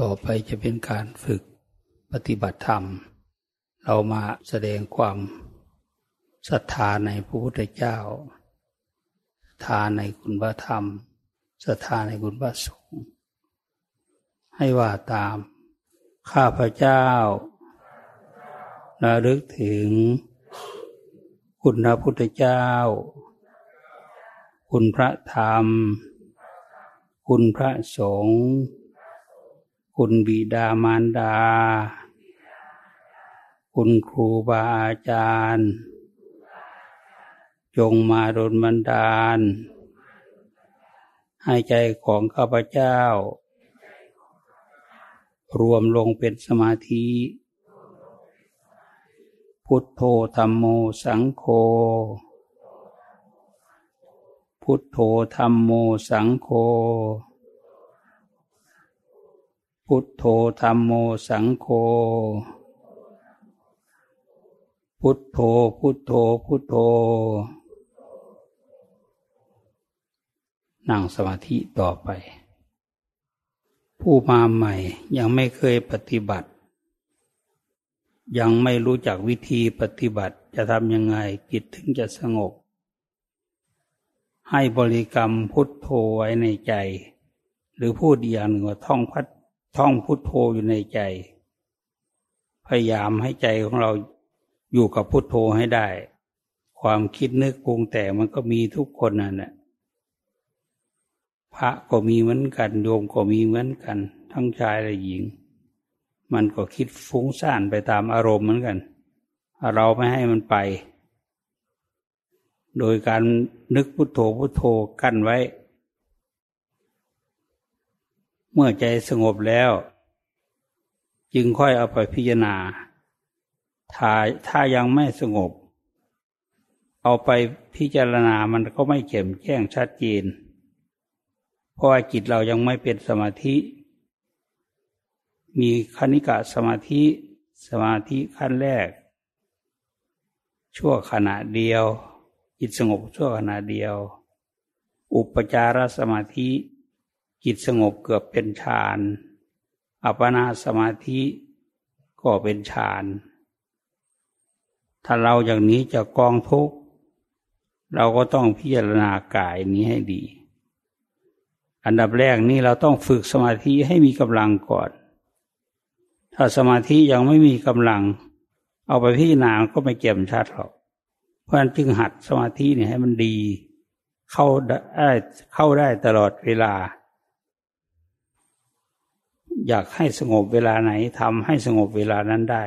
ต่อไปจะเป็นการฝึกปฏิบัติธรรม เรามาแสดงความศรัทธาในพระพุทธเจ้าศรัทธาในคุณพระธรรมศรัทธาในคุณพระสงฆ์ให้ว่าตามข้าพระเจ้าระลึกถึง คุณพระพุทธเจ้า คุณพระธรรม คุณพระสงฆ์ คุณบิดามารดา คุณครูบาอาจารย์ จงมาดลบันดาล ให้ใจของข้าพเจ้า รวมลงเป็นสมาธิ พุทโธธรรมโมสังโฆ พุทโธธรรมโมสังโฆ พุทโธธรรมโมสังโฆ พุทโธ พุทโธ พุทโธ นั่งสมาธิต่อไป ผู้มาใหม่ยังไม่เคยปฏิบัติ ยังไม่รู้จักวิธีปฏิบัติจะทำยังไงจิตถึงจะสงบ ให้บริกรรมพุทโธไว้ในใจ หรือพูดอย่างหนึ่งว่าท่องพัด ท่องพุทโธอยู่ในใจ พยายามให้ใจของเราอยู่กับพุทโธให้ได้ ความคิดนึกปรุงแต่มันก็มีทุกคนนั่นแหละพระก็มีเหมือนกันโยมก็มีเหมือนกัน ทั้งชายและหญิง มันก็คิดฟุ้งซ่านไปตามอารมณ์เหมือนกัน เราไม่ให้มันไป โดยการนึกพุทโธพุทโธกั้นไว้ เมื่อใจสงบแล้ว จึงค่อยเอาไปพิจารณา ถ้าถ้ายังไม่สงบ เอาไปพิจารณามันก็ไม่เข็มแจ้งชัดเจน เพราะว่าจิตเรายังไม่เป็นสมาธิ มีคณิกะสมาธิสมาธิขั้นแรก ชั่วขณะเดียว จิตสงบชั่วขณะเดียว อุปจารสมาธิ จิตสงบเกือบเป็นฌาน อัปปนาสมาธิก็เป็นฌาน ถ้าเราอย่างนี้จะกองทุกข์เราก็ต้องพิจารณากายนี้ให้ดี อันดับแรกนี่เราต้องฝึกสมาธิให้มีกำลังก่อน ถ้าสมาธิยังไม่มีกำลัง เอาไปพิจารณาก็ไม่เก็มชัดหรอก เพราะฉะนั้นจึงหัดสมาธินี่ให้มันดี เข้าได้เข้าได้ตลอดเวลา อยากให้สงบเวลาไหนทำให้สงบเวลานั้นได้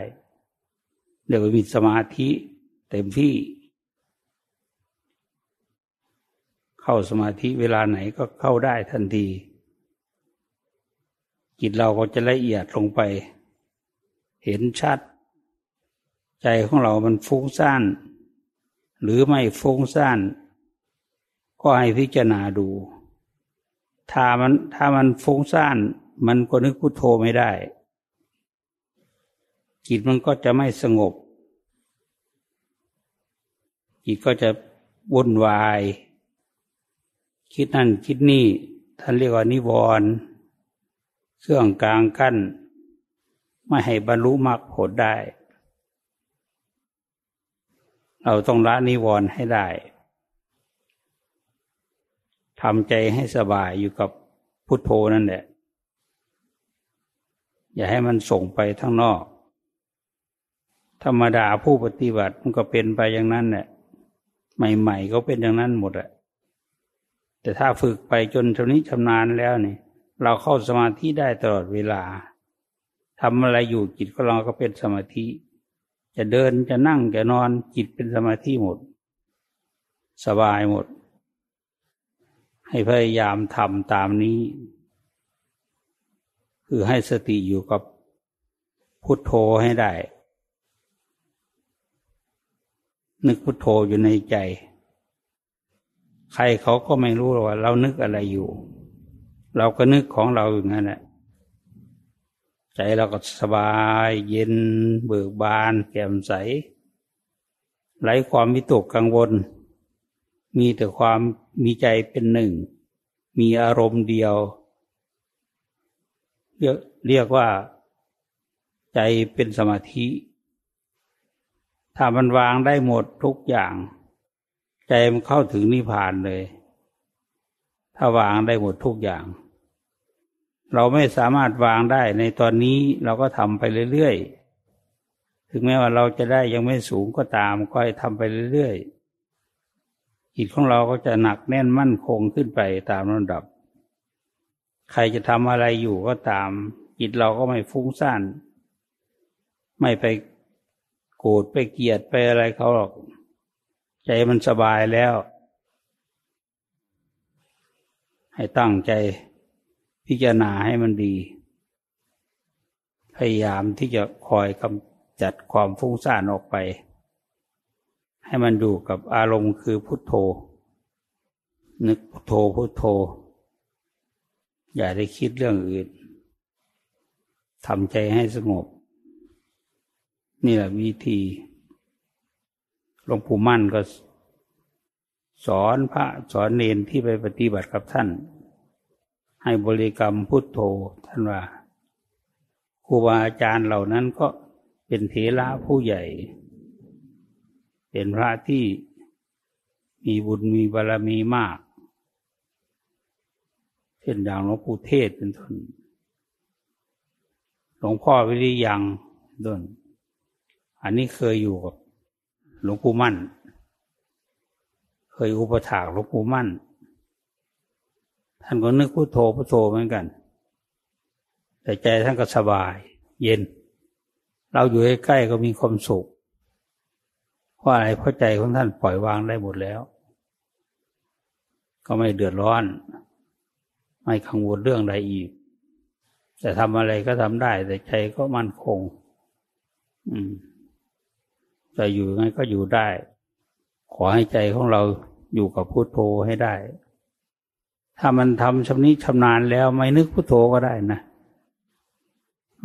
เดี๋ยวมีสมาธิเต็มที่ เข้าสมาธิเวลาไหนก็เข้าได้ทันที จิตเราก็จะละเอียดลงไป เห็นชัด ใจของเรามันฟุ้งซ่าน หรือไม่ฟุ้งซ่าน ก็ให้พิจารณาดู ถ้ามันถ้ามันฟุ้งซ่าน มันก็นึกพุโทโธไม่ได้ จิตมันก็จะไม่สงบ จิตก็จะวุ่นวาย คิดนั่นคิดนี่ ท่านเรียกว่านิวรณ์เครื่องกลางกั้น ไม่ให้บรรลุมรรคผลได้ เราต้องละนิวรณ์ให้ได้ทำใจให้สบายอยู่กับพุทโธนั่นแหละ อย่าให้มันส่งไปทั้งนอก ธรรมดาผู้ปฏิบัติมันก็เป็นไปอย่างนั้นแหละใหม่ๆก็เป็นอย่างนั้นหมดแหละแต่ถ้าฝึกไปจนชำนิชำนาญแล้วนี่เราเข้าสมาธิได้ตลอดเวลาทำอะไรอยู่จิตก็เราก็เป็นสมาธิ จะเดินจะนั่งจะนอนจิตเป็นสมาธิหมด สบายหมด ให้พยายามทำตามนี้ คือให้สติอยู่กับพุทโธให้ได้ นึกพุทโธอยู่ในใจ ใครเขาก็ไม่รู้ว่า เรานึกอะไรอยู่ เราก็นึกของเราอย่างนั้นแหละใจเราก็สบายเย็นเบิกบานแจ่มใสไร้ความวิตกกังวล มีแต่ความมีใจเป็นหนึ่ง มีอารมณ์เดียว เรียกเรียกว่าใจเป็นสมาธิ ถ้ามันวางได้หมดทุกอย่าง ใจมันเข้าถึงนิพพานเลย ถ้าวางได้หมดทุกอย่าง เราไม่สามารถวางได้ในตอนนี้เราก็ทำไปเรื่อยๆ ถึงแม้ว่าเราจะได้ยังไม่สูงก็ตาม ก็ให้ทำไปเรื่อยๆจิตของเราก็จะหนักแน่นมั่นคงขึ้นไปตามลำดับ ใครจะทำอะไรอยู่ก็ตาม จิตเราก็ไม่ฟุ้งซ่าน ไม่ไปโกรธไปเกลียดไปอะไรเขาหรอก ใจมันสบายแล้ว ให้ตั้งใจพิจารณาให้มันดี พยายามที่จะคอยกำจัดความฟุ้งซ่านออกไป ให้มันอยู่กับอารมณ์คือพุทโธ นึกพุทโธพุทโธ อย่าได้คิดเรื่องอื่นทำใจให้สงบ นี่แหละวิธีหลวงปู่มั่นก็ สอนพระสอนเนนที่ไปปฏิบัติกับท่าน ให้บริกรรมพุทโธท่านว่าครูบาอาจารย์เหล่านั้นก็เป็นเถระผู้ใหญ่ เป็นพระที่มีบุญมีบารมีมาก ช่นอย่างหลวงปู่เทศเป็นต้น หลวงพ่อวิริยังต้น อันนี้เคยอยู่กับหลวงปู่มั่น เคยอุปถากหลวงปู่มั่น ท่านก็นึกพุโทโธพุโทโธเหมือนกัน แต่ใจท่านก็สบาย เย็น เราอยู่ใกล้ก็มีความสุข เพราะอะไรเพราะใจของท่านปล่อยวางได้หมดแล้ว ก็ไม่เดือดร้อน ไม่ขังวลเรื่องใดอีก แต่ทำอะไรก็ทำได้ แต่ใจก็มั่นคง อืมจะอยู่ไงก็อยู่ได้ ขอให้ใจของเราอยู่กับพุโทโธให้ได้ ถ้ามันทำชำนิชำนาญแล้วไม่นึกพุโทโธก็ได้นะ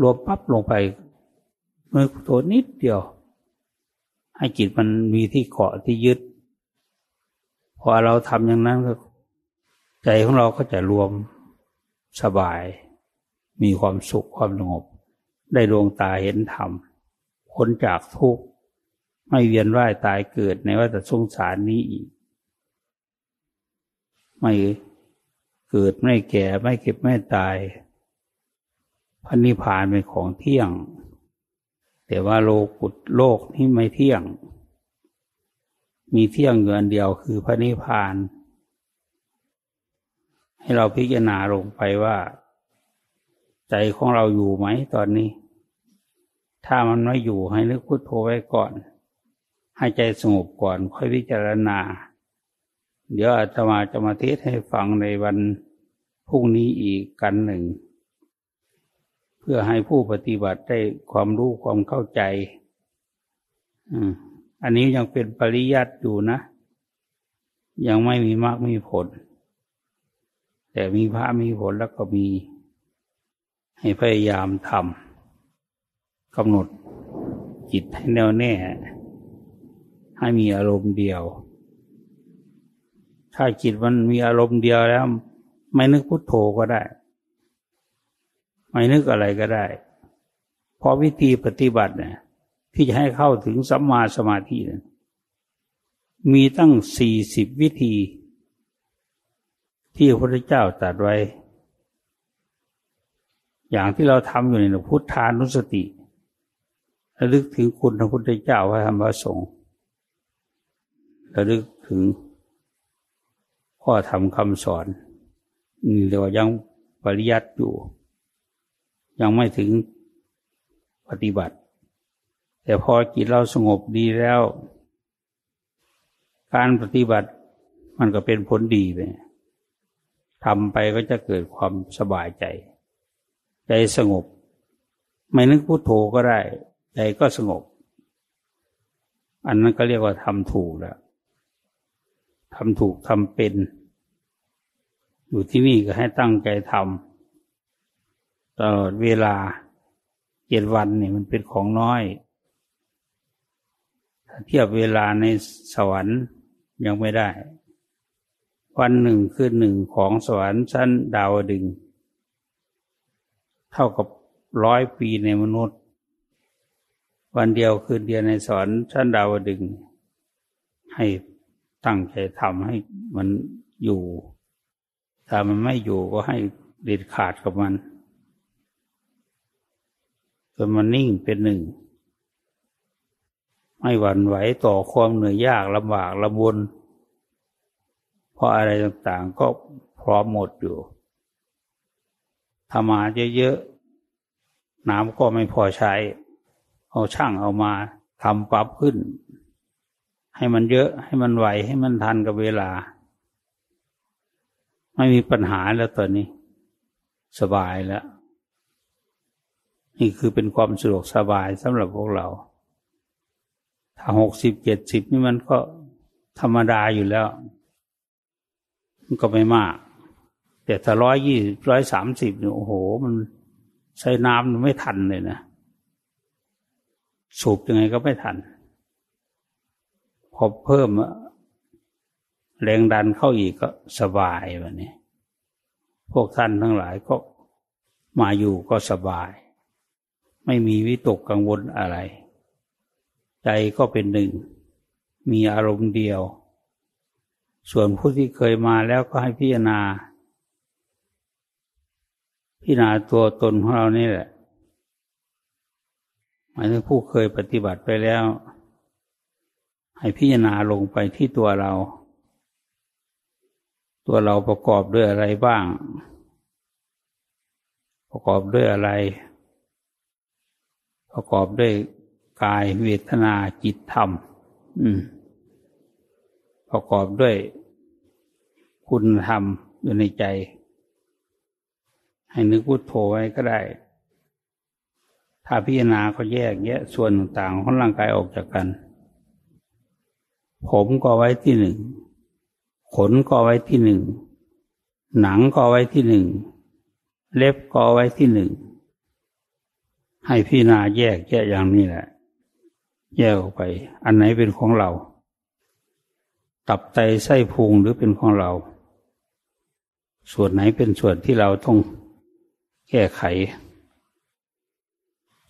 รวมปั๊บลงไปนึกพุโทโธนิดเดียว ให้จิตมันมีที่เกาะที่ยึด พอเราทำอย่างนั้นก็ ใจของเราก็จะรวมสบาย มีความสุขความสงบ ได้ดวงตาเห็นธรรมพ้นจากทุกข์ไม่เวียนว่ายตายเกิดในวัฏสงสารนี้อีก ไม่เกิดไม่แก่ไม่เก็บไม่ตายพันนิพานเป็นของเที่ยง แต่ว่าโลกุตโลกนี้ไม่เที่ยง มีเที่ยงเงินเดียวคือพระนิพพาน ให้เราพิจารณาลงไปว่า ใจของเราอยู่ไหมตอนนี้ ถ้ามันไม่อยู่ให้นึกพุทโธไว้ก่อน ให้ใจสงบก่อนค่อยพิจารณา เดี๋ยวอาตมาจะมาเทศให้ฟังในวันพรุ่งนี้อีกกันหนึ่ง เพื่อให้ผู้ปฏิบัติได้ความรู้ความเข้าใจอันนี้ยังเป็นปริยัติอยู่นะ ยังไม่มีมากมีผล แต่มีพระมีผลแล้วก็มี ให้พยายามทำกำหนดจิตให้แน่วแน่ ให้มีอารมณ์เดียว ถ้าจิตมันมีอารมณ์เดียวแล้ว ไม่นึกพุทโธก็ได้ ไม่นึกอะไรก็ได้ เพราะวิธีปฏิบัติเนี่ยที่จะให้เข้าถึงสัมมาสมาธิเนี่ยมีตั้งสี่สิบวิธี ที่พระพุทธเจ้าตรัสไว้ อย่างที่เราทำอยู่ในพุทธานุสติระลึกถึงคุณพระพุทธเจ้าพระธรรมพระสงฆ์ระลึกถึงพ่อทำคำสอนนี่เรียกว่ายังปริยัติอยู่ ยังไม่ถึงปฏิบัติ แต่พอจิตเราสงบดีแล้ว การปฏิบัติมันก็เป็นผลดีไป ทำไปก็จะเกิดความสบายใจ ใจสงบ ไม่นึกพุโทโธก็ได้ ใจก็สงบ อันนั้นก็เรียกว่าทำถูกแล้วทำถูกทำเป็น อยู่ที่นี่ก็ให้ตั้งใจทำตลอดเวลาเจ็ดวันนี่มันเป็นของน้อยถ้าเทียบเวลาในสวรรค์ยังไม่ได้ วันหนึ่งคือหนึ่งของสวรรค์ชั้นดาวดึง เท่ากับร้อยปีในมนุษย์ วันเดียวคืนเดียวในสอนชั้นดาวดึง ให้ตั้งใจทำให้มันอยู่ ถ้ามันไม่อยู่ก็ให้เด็ดขาดกับมันจนมันนิ่งเป็นหนึ่ง ไม่หวั่นไหวต่อความเหนื่อยยากลำบากลำบน เพราะอะไรต่างๆก็พร้อมหมดอยู่ถ้ามาเยอะๆน้ำก็ไม่พอใช้ เอาช่างเอามาทำปรับขึ้น ให้มันเยอะให้มันไหวให้มันทันกับเวลา ไม่มีปัญหาแล้วตอนนี้ สบายแล้ว นี่คือเป็นความสะดวกสบายสำหรับพวกเรา ถ้าหกสิบเจ็ดสิบนี่มันก็ธรรมดาอยู่แล้ว มันก็ไม่มาก แต่ถ้าร้อยยี่ร้อยสามสิบเนี่ยโอ้โห มันใช้น้ำไม่ทันเลยนะ สูบยังไงก็ไม่ทัน พอเพิ่มแรงดันเข้าอีกก็สบายแบบนี้ พวกท่านทั้งหลายก็มาอยู่ก็สบาย ไม่มีวิตกกังวลอะไร ใจก็เป็นหนึ่ง มีอารมณ์เดียว ส่วนผู้ที่เคยมาแล้วก็ให้พิจารณา พิจารณาตัวตนของเรานี่แหละหมายถึงผู้เคยปฏิบัติไปแล้ว ให้พิจารณาลงไปที่ตัวเรา ตัวเราประกอบด้วยอะไรบ้าง ประกอบด้วยอะไร ประกอบด้วยกายเวทนาจิตธรรม อืม ประกอบด้วยคุณธรรมอยู่ในใจ ให้นึกพุทโธไว้ก็ได้ ถ้าพิจารณาก็แยกแยะส่วนต่างของร่างกายออกจากกัน ผมก็ไว้ที่หนึ่ง ขนก็ไว้ที่หนึ่ง หนังก็ไว้ที่หนึ่ง เล็บก็ไว้ที่หนึ่ง ให้พิจารณาแยกแยะอย่างนี้แหละ แยกออกไป อันไหนเป็นของเรา ตับไตไส้พุงหรือเป็นของเรา ส่วนไหนเป็นส่วนที่เราต้องแก้ไข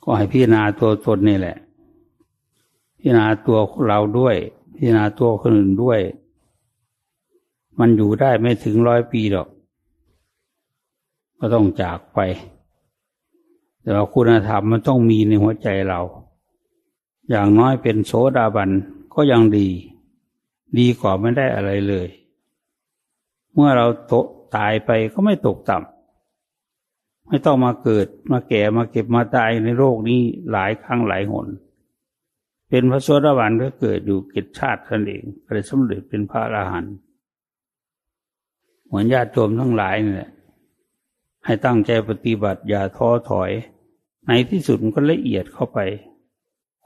ก็ให้พิจารณาตัวตนนี่แหละ พิจารณาตัวเราด้วย พิจารณาตัวคนอื่นด้วย มันอยู่ได้ไม่ถึงร้อยปีหรอก ก็ต้องจากไป แต่ว่าคุณธรรมมันต้องมีในหัวใจเรา อย่างน้อยเป็นโสดาบันก็ยังดี ดีกว่าไม่ได้อะไรเลย เมื่อเราโตตายไปก็ไม่ตกต่ำไม่ต้องมาเกิดมาแก่มาเก็บมาตายในโลกนี้หลายครั้งหลายหน เป็นพระโสดาบันก็เกิดอยู่เกิดชาติท่านเองก็เลยสำเร็จเป็นพระอรหันต์เหมือนญาติโยมทั้งหลายเนี่ยให้ตั้งใจปฏิบัติอย่าท้อถอย ในที่สุดมันก็ละเอียดเข้าไป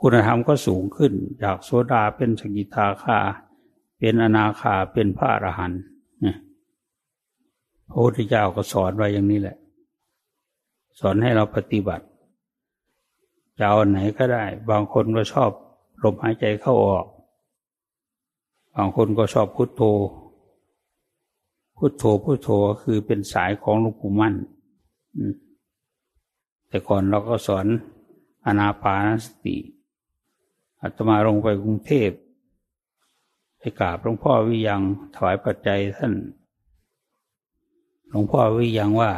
คุณธรรมก็สูงขึ้น จากโสดาเป็นสกิทาคา เป็นอนาคาเป็นพระอรหันต์พระพุทธเจ้าก็สอนไว้อย่างนี้แหละ สอนให้เราปฏิบัติจะเอาไหนก็ได้ บางคนก็ชอบลมหายใจเข้าออก บางคนก็ชอบพุทโธ พุทโธพุทโธคือเป็นสายของหลวงปู่มั่นแต่ก่อนเราก็สอนอนาปานสติอาตมาลงไปกรุงเทพ ไปกราบหลวงพ่อวิยังถวายปัจจัยท่าน หลวงพ่อวิยังว่า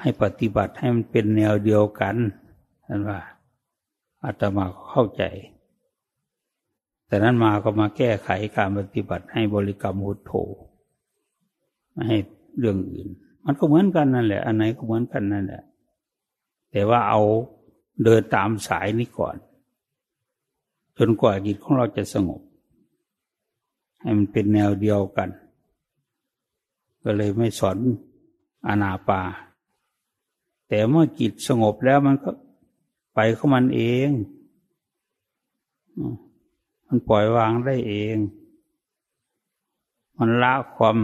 ให้ปฏิบัติให้มันเป็นแนวเดียวกันนั่นว่าอาตมาเข้าใจ แต่นั้นมาก็มาแก้ไขการปฏิบัติให้บริกรรมพุทโธไม่ให้เรื่องอื่น มันก็เหมือนกันนั่นแหละ อันไหนก็เหมือนกันนั่นแหละ แต่ว่าเอาเดินตามสายนี้ก่อน จนกว่าจิตของเราจะสงบ ให้มันเป็นแนวเดียวกัน ก็เลยไม่สอนอนาปา แต่เมื่อจิตสงบแล้วมันก็ไปของมันเอง มันปล่อยวางได้เอง มันละความ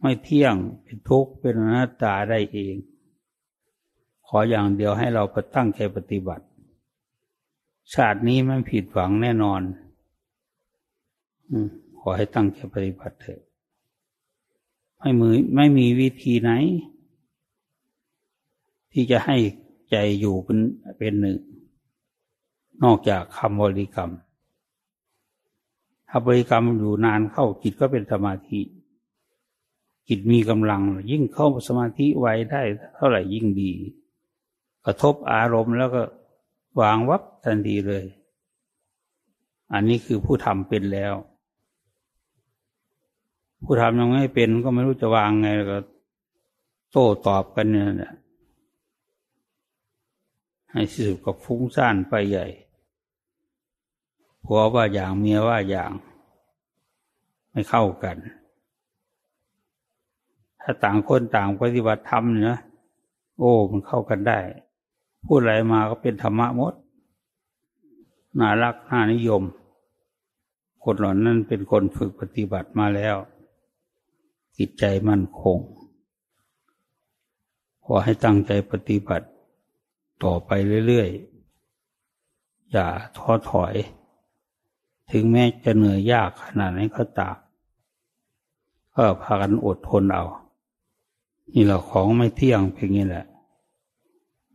ไม่เที่ยงเป็นทุกข์เป็นอนัตตาได้เอง ขออย่างเดียวให้เราไปตั้งใจปฏิบัติ ชาตินี้ไม่ผิดหวังแน่นอน ขอให้ตั้งใจปฏิบัติเถอะ ไม่มือไม่มีวิธีไหน ที่จะให้ใจอยู่เป็นเป็นหนึ่ง นอกจากคำบริกรรมถ้าบริกรรมอยู่นานเข้าจิตก็เป็นสมาธิจิตมีกำลัง ยิ่งเข้าสมาธิไวได้เท่าไหร่ยิ่งดี กระทบอารมณ์แล้วก็วางวับทันทีเลย อันนี้คือผู้ทำเป็นแล้ว ผู้ทำยังไม่เป็นก็ไม่รู้จะวางไงแล้วก็โต้ตอบกันเนี่ยให้สืบกับฟุ้งซ่านไปใหญ่ผัวว่าอย่างเมียว่าอย่าง ไม่เข้ากัน ถ้าต่างคนต่างปฏิบัติธรรมนะโอ้มันเข้ากันได้ พูดอะไรมาก็เป็นธรรมะหมดน่ารักน่านิยม คนเหล่านั้นเป็นคนฝึกปฏิบัติมาแล้ว จิตใจมั่นคง ขอให้ตั้งใจปฏิบัติต่อไปเรื่อยๆ อย่าท้อถอย ถึงแม้จะเหนื่อยยากขนาดไหนก็ตามก็พากันอดทนเอา นี่เราของไม่เที่ยงเพียงนี้แหละ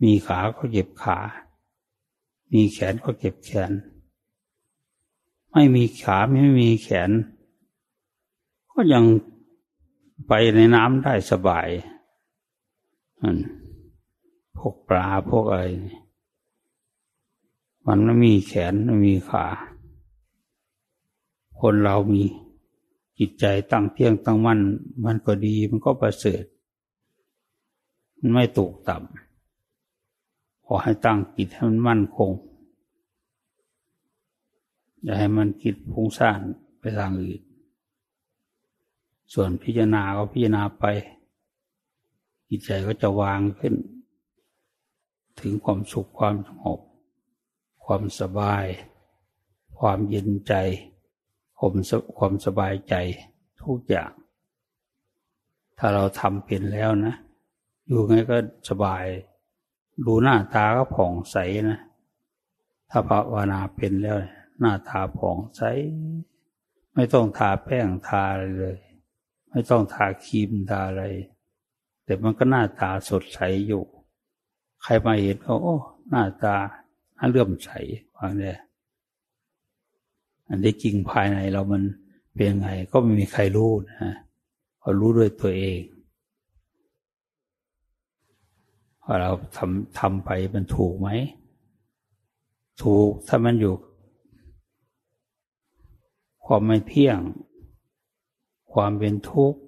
มีขาก็เจ็บขา มีแขนก็เจ็บแขน ไม่มีขาไม่มีแขน ก็ยัง ไปในน้ำได้สบายพวกปลาพวกอะไร มันไม่มีแขนไม่มีขา คนเรามีจิตใจตั้งเที่ยงตั้งมั่น มันก็ดีมันก็ประเสริฐ มันไม่ตกต่ำขอให้ตั้งจิตให้มันมั่นคงอย่าให้มันคิดพุ่งซ่านไปทางอื่น ส่วนพิจารณาก็พิจารณาไป จิตใจก็จะวางขึ้น ถึงความสุขความสงบความสบาย ความเย็นใจความความสบายใจทุกอย่าง ถ้าเราทำเป็นแล้วนะ อยู่ไงก็สบาย ดูหน้าตาก็ผ่องใสนะ ถ้าภาวนาเป็นแล้ว หน้าตาผ่องใส ไม่ต้องทาแป้งทาอะไรเลย ไม่ต้องทาครีมทาอะไร แต่มันก็หน้าตาสดใสอยู่ ใครมาเห็นเขาโอ้หน้าตาน่าเลื่อมใสว่าเนี่ยอันที่จริงภายในเรามันเป็นไง ก็ไม่มีใครรู้นะพอรู้ด้วยตัวเองพอเราทำทำไปมันถูกไหม ถูกถ้ามันอยู่ความไม่เที่ยง ความเป็นทุกข์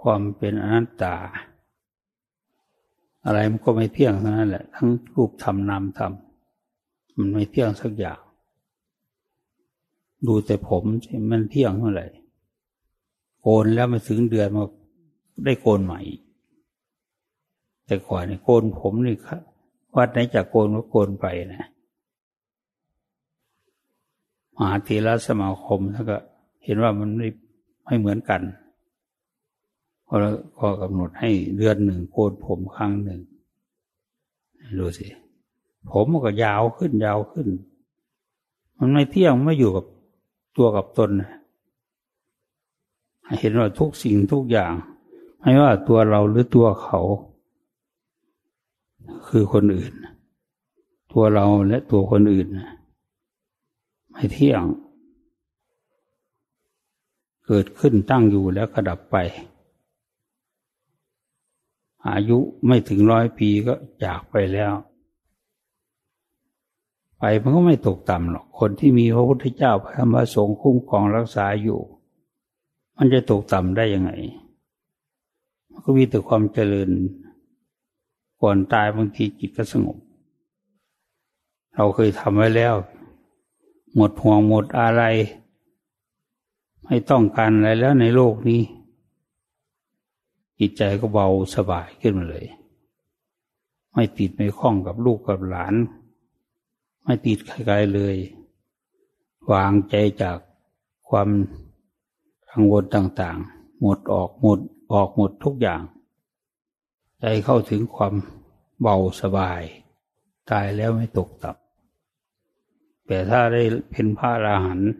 ความเป็นอนัตตา อะไรมันก็ไม่เที่ยงเทั้งนั้นแหละ ทั้งรูปธรรมนามธรรมมันไม่เที่ยงสักอย่าง ดูแต่ผมมันเที่ยงเท่าไหร่โกนแล้วมาถึงเดือนมาได้โกนใหม่ แต่ก่อนเนี่ยโกนผมนี่วัดไหนจากโกนก็โกนไปนะมหาเทรสมาคมท่านก็เห็นว่ามันไม่ ไม่เหมือนกันก็ก็กำหนดให้เดือนหนึ่งโกนผมครั้งหนึ่งดูสิ ผมมันก็ยาวขึ้นยาวขึ้น มันไม่เที่ยงไม่อยู่กับตัวกับตนเห็นว่าทุกสิ่งทุกอย่าง ไม่ว่าตัวเราหรือตัวเขา คือคนอื่น ตัวเราและตัวคนอื่น ไม่เที่ยง เกิดขึ้นตั้งอยู่แล้วกระดับไป อายุไม่ถึงร้อยปีก็จากไปแล้ว ไปมันก็ไม่ตกต่ำหรอก คนที่มีพระพุทธเจ้าพระธรรมสงฆ์คุ้มครองรักษาอยู่ มันจะตกต่ำได้ยังไง มันก็มีแต่ความเจริญ ก่อนตายบางทีจิตก็สงบ เราเคยทำไว้แล้ว หมดห่วงหมดอะไร ไม่ต้องการอะไรแล้วในโลกนี้ จิตใจก็เบาสบายขึ้นมาเลย ไม่ติดไม่คล้องกับลูกกับหลาน ไม่ติดใครๆเลย วางใจจากความกังวลต่างๆ หมดออกหมดออกหมดทุกอย่าง ใจเข้าถึงความเบาสบาย ตายแล้วไม่ตกต่ำแต่ถ้าได้เป็นพระอราหันต์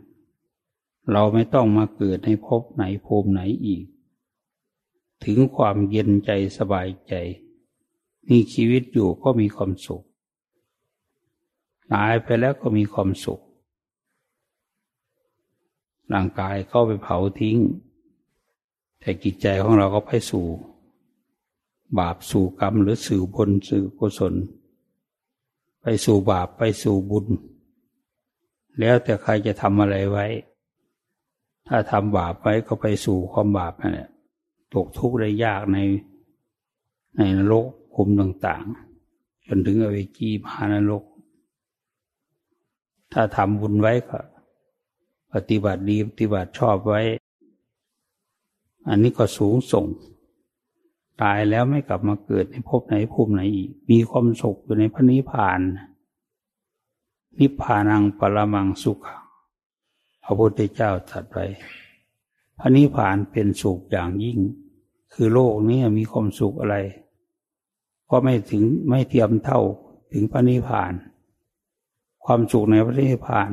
เราไม่ต้องมาเกิดในภพไหนภูมิไหนอีก ถึงความเย็นใจสบายใจ มีชีวิตอยู่ก็มีความสุข ตายไปแล้วก็มีความสุข ร่างกายก็ไปเผาทิ้ง แต่จิตใจของเราก็ไปสู่ บาปสู่กรรมหรือสู่บุญสู่กุศล ไปสู่บาปไปสู่บุญ แล้วแต่ใครจะทำอะไรไว้ ถ้าทำบาปไว้ก็ไปสู่ความบาปนั่นแหละตกทุกข์ได้ยากในในนรกภูมิต่างๆ จนถึงอเวจีมหานรก ถ้าทำบุญไว้ก็ปฏิบัติดีปฏิบัติชอบไว้ อันนี้ก็สูงส่ง ตายแล้วไม่กลับมาเกิดในภพไหนภูมิไหนอีก มีความสุขอยู่ในพระนิพพาน นิพพานังปรมังสุข พระพุทธเจ้าตรัสไว้พระนิพพานเป็นสุขอย่างยิ่ง คือโลกนี้มีความสุขอะไร ก็ไม่ถึงไม่เทียมเท่าถึงพระนิพพาน ความสุขในพระนิพพาน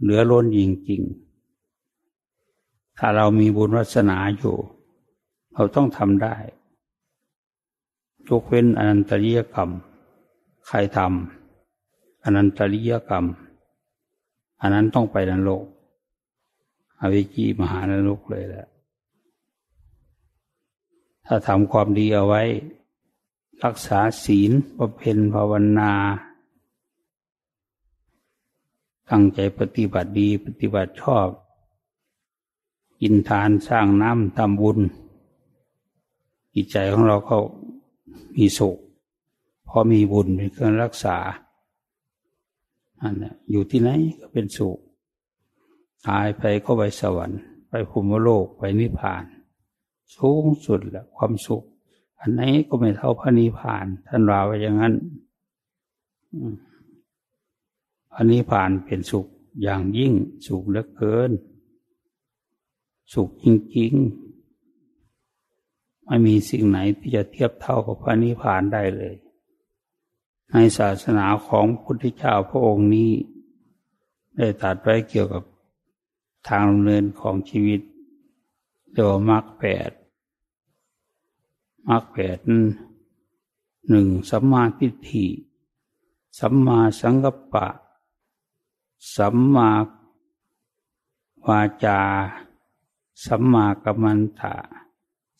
เหลือล้นจริงๆถ้าเรามีบุญวัสนาอยู่ เราต้องทำได้ยกเว้นอนันตริยกรรม ใครทำอนันตริยกรรม อันนั้นต้องไปนรก อวิจีมหานรกเลยแหละถ้าทำความดีเอาไว้ รักษาศีลบำเพ็ญภาวนา ตั้งใจปฏิบัติดีปฏิบัติชอบ กินทานสร้างน้ำทำบุญจิตใจของเราก็มีสุขเพอมีบุญเป็นเครื่องรักษาอันนี้อยู่ที่ไหนก็เป็นสุข ตายไปก็ไปสวรรค์ ไปภูมิโลกไปนิพพาน สูงสุดแหละความสุข อันไหนก็ไม่เท่าพระนิพพาน ท่านว่าไว้อย่างนั้นพระนิพพานเป็นสุขอย่างยิ่งสุขเหลือเกิน สุขจริงๆ ไม่มีสิ่งไหนที่จะเทียบเท่ากับพระนิพพานได้เลย ในศาสนาของพุทธเจ้าพระองค์นี้ ได้ตรัสไว้เกี่ยวกับ ทางดำเนินของชีวิตเรียกว่ามรรคแปดมรรคแปดหนึ่งสัมมาทิฏฐิสัมมาสังกัปปะ สัมมาวาจา สัมมากัมมันตะ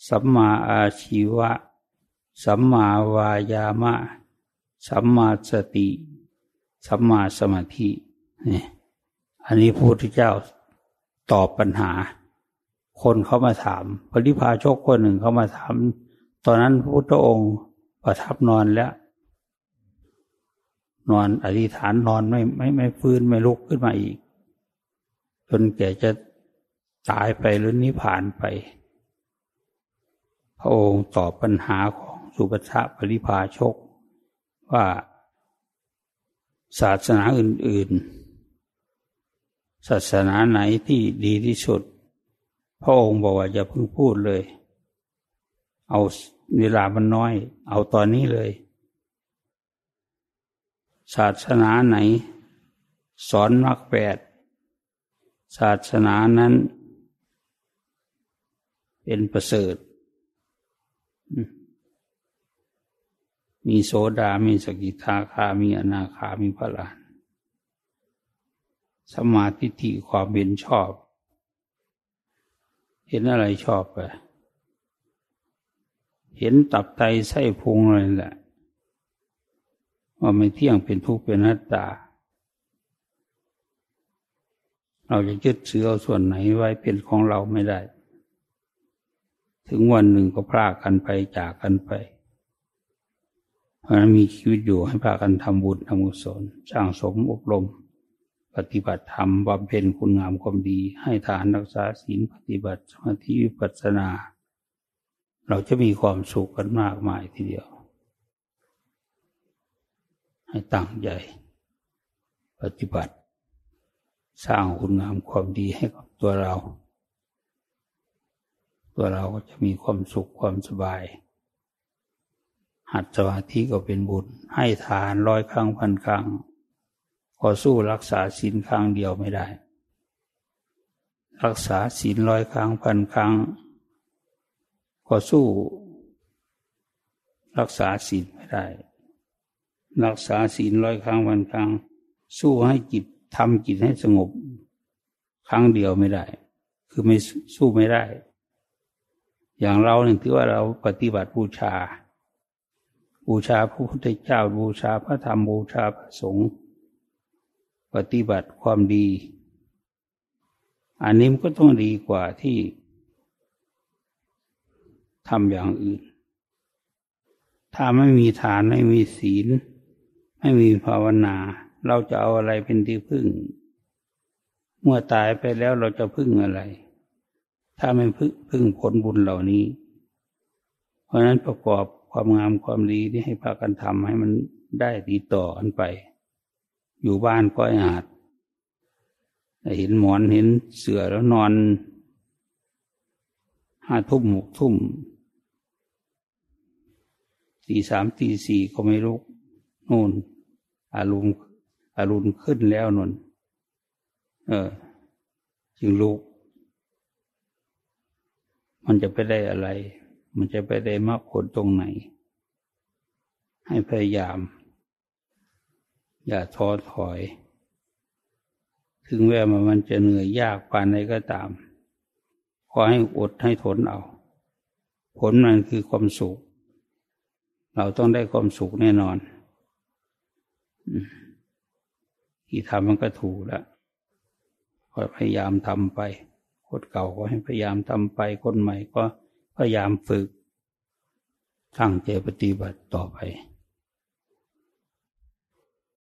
สัมมาอาชีวะ สัมมาวายามะ สัมมาสติ สัมมาสมาธินี่อันนี้พระพุทธเจ้า ตอบปัญหา คนเขามาถามปริพาชกคนหนึ่งเขามาถาม ตอนนั้นพระพุทธองค์ประทับนอนแล้ว นอนอธิษฐานนอนไม่ไม่ไม่ฟื้นไม่ลุกขึ้นมาอีก จนแก่จะตายไปหรือนิพพานไป พระองค์ตอบปัญหาของสุปชะปริพาชกว่าศาสนาอื่น ๆ ศาสนาไหนที่ดีที่สุด พระองค์บอกว่าอย่าเพิ่งพูดเลย เอาเวลามันน้อย เอาตอนนี้เลย ศาสนาไหน สอนมรรคแปดศาสนานั้น เป็นประเสริฐ มีโสดา มีสกิทาคา มีอนาคา มีพระลาน สมาธิที่ความเป็นชอบ เห็นอะไรชอบไปเห็นตับไตไส้พุงอะไรแหละว่าไม่เที่ยงเป็นทุกข์เป็นนัตตา เราจะยึดเสือเอาส่วนไหนไว้เป็นของเราไม่ได้ ถึงวันหนึ่งก็พลากกันไปจากกันไป เพราะนั้นมีชีวิตอยู่ให้พากันทำบุญทำกุศลสร้างสมอบรม ปฏิบัติธรรมบำเพ็ญคุณงามความดี ให้ทานรักษาศีลปฏิบัติสมาธิวิปัสสนา เราจะมีความสุขกันมากมายทีเดียว ให้ตั้งใจปฏิบัติ สร้างคุณงามความดีให้กับตัวเรา ตัวเราก็จะมีความสุขความสบาย หัดสมาธิก็เป็นบุญ ให้ทานร้อยครั้งพันครั้ง ก็สู้รักษาศีลครั้งเดียวไม่ได้ รักษาศีลร้อยครั้งพันครั้ง ก็สู้ รักษาศีลไม่ได้ รักษาศีลร้อยครั้งวันครั้ง สู้ให้จิตทำจิตให้สงบ ครั้งเดียวไม่ได้ คือไม่สู้ไม่ได้ อย่างเราเนี่ยถือว่าเราปฏิบัติบูชา บูชาพระพุทธเจ้าบูชาพระธรรมบูชาพระสงฆ์ ฏิบัติความดี อันนี้มันก็ต้องดีกว่าที่ทำอย่างอื่น ถ้าไม่มีฐานไม่มีศีล ไม่มีภาวนา เราจะเอาอะไรเป็นที่พึ่ง เมื่อตายไปแล้วเราจะพึ่งอะไร ถ้าไม่พึ่งพึ่งผลบุญเหล่านี้ เพราะนั้นประกอบความงามความดีที่ให้พากันทำให้มันได้ดีต่อกันไป อยู่บ้านก็อาจเห็นหมอนเห็นเสือแล้วนอนห้าทุ่มหกทุ่มตีสามตีสี่ก็ไม่ลุกนู่นอารมณ์อารมณ์ขึ้นแล้วนนเออ จึงลุก มันจะไปได้อะไร มันจะไปได้มากผลตรงไหน ให้พยายาม อย่าท้อถอย ถึงแม้มันจะเหนื่อยยากปานใดก็ตาม ขอให้อดให้ทนเอา ผลมันคือความสุข เราต้องได้ความสุขแน่นอนที่ทำมันก็ถูกแล้วก็พยายามทำไปคนเก่าก็ให้พยายามทำไป คนใหม่ก็พยายามฝึกตั้งใจปฏิบัติต่อไป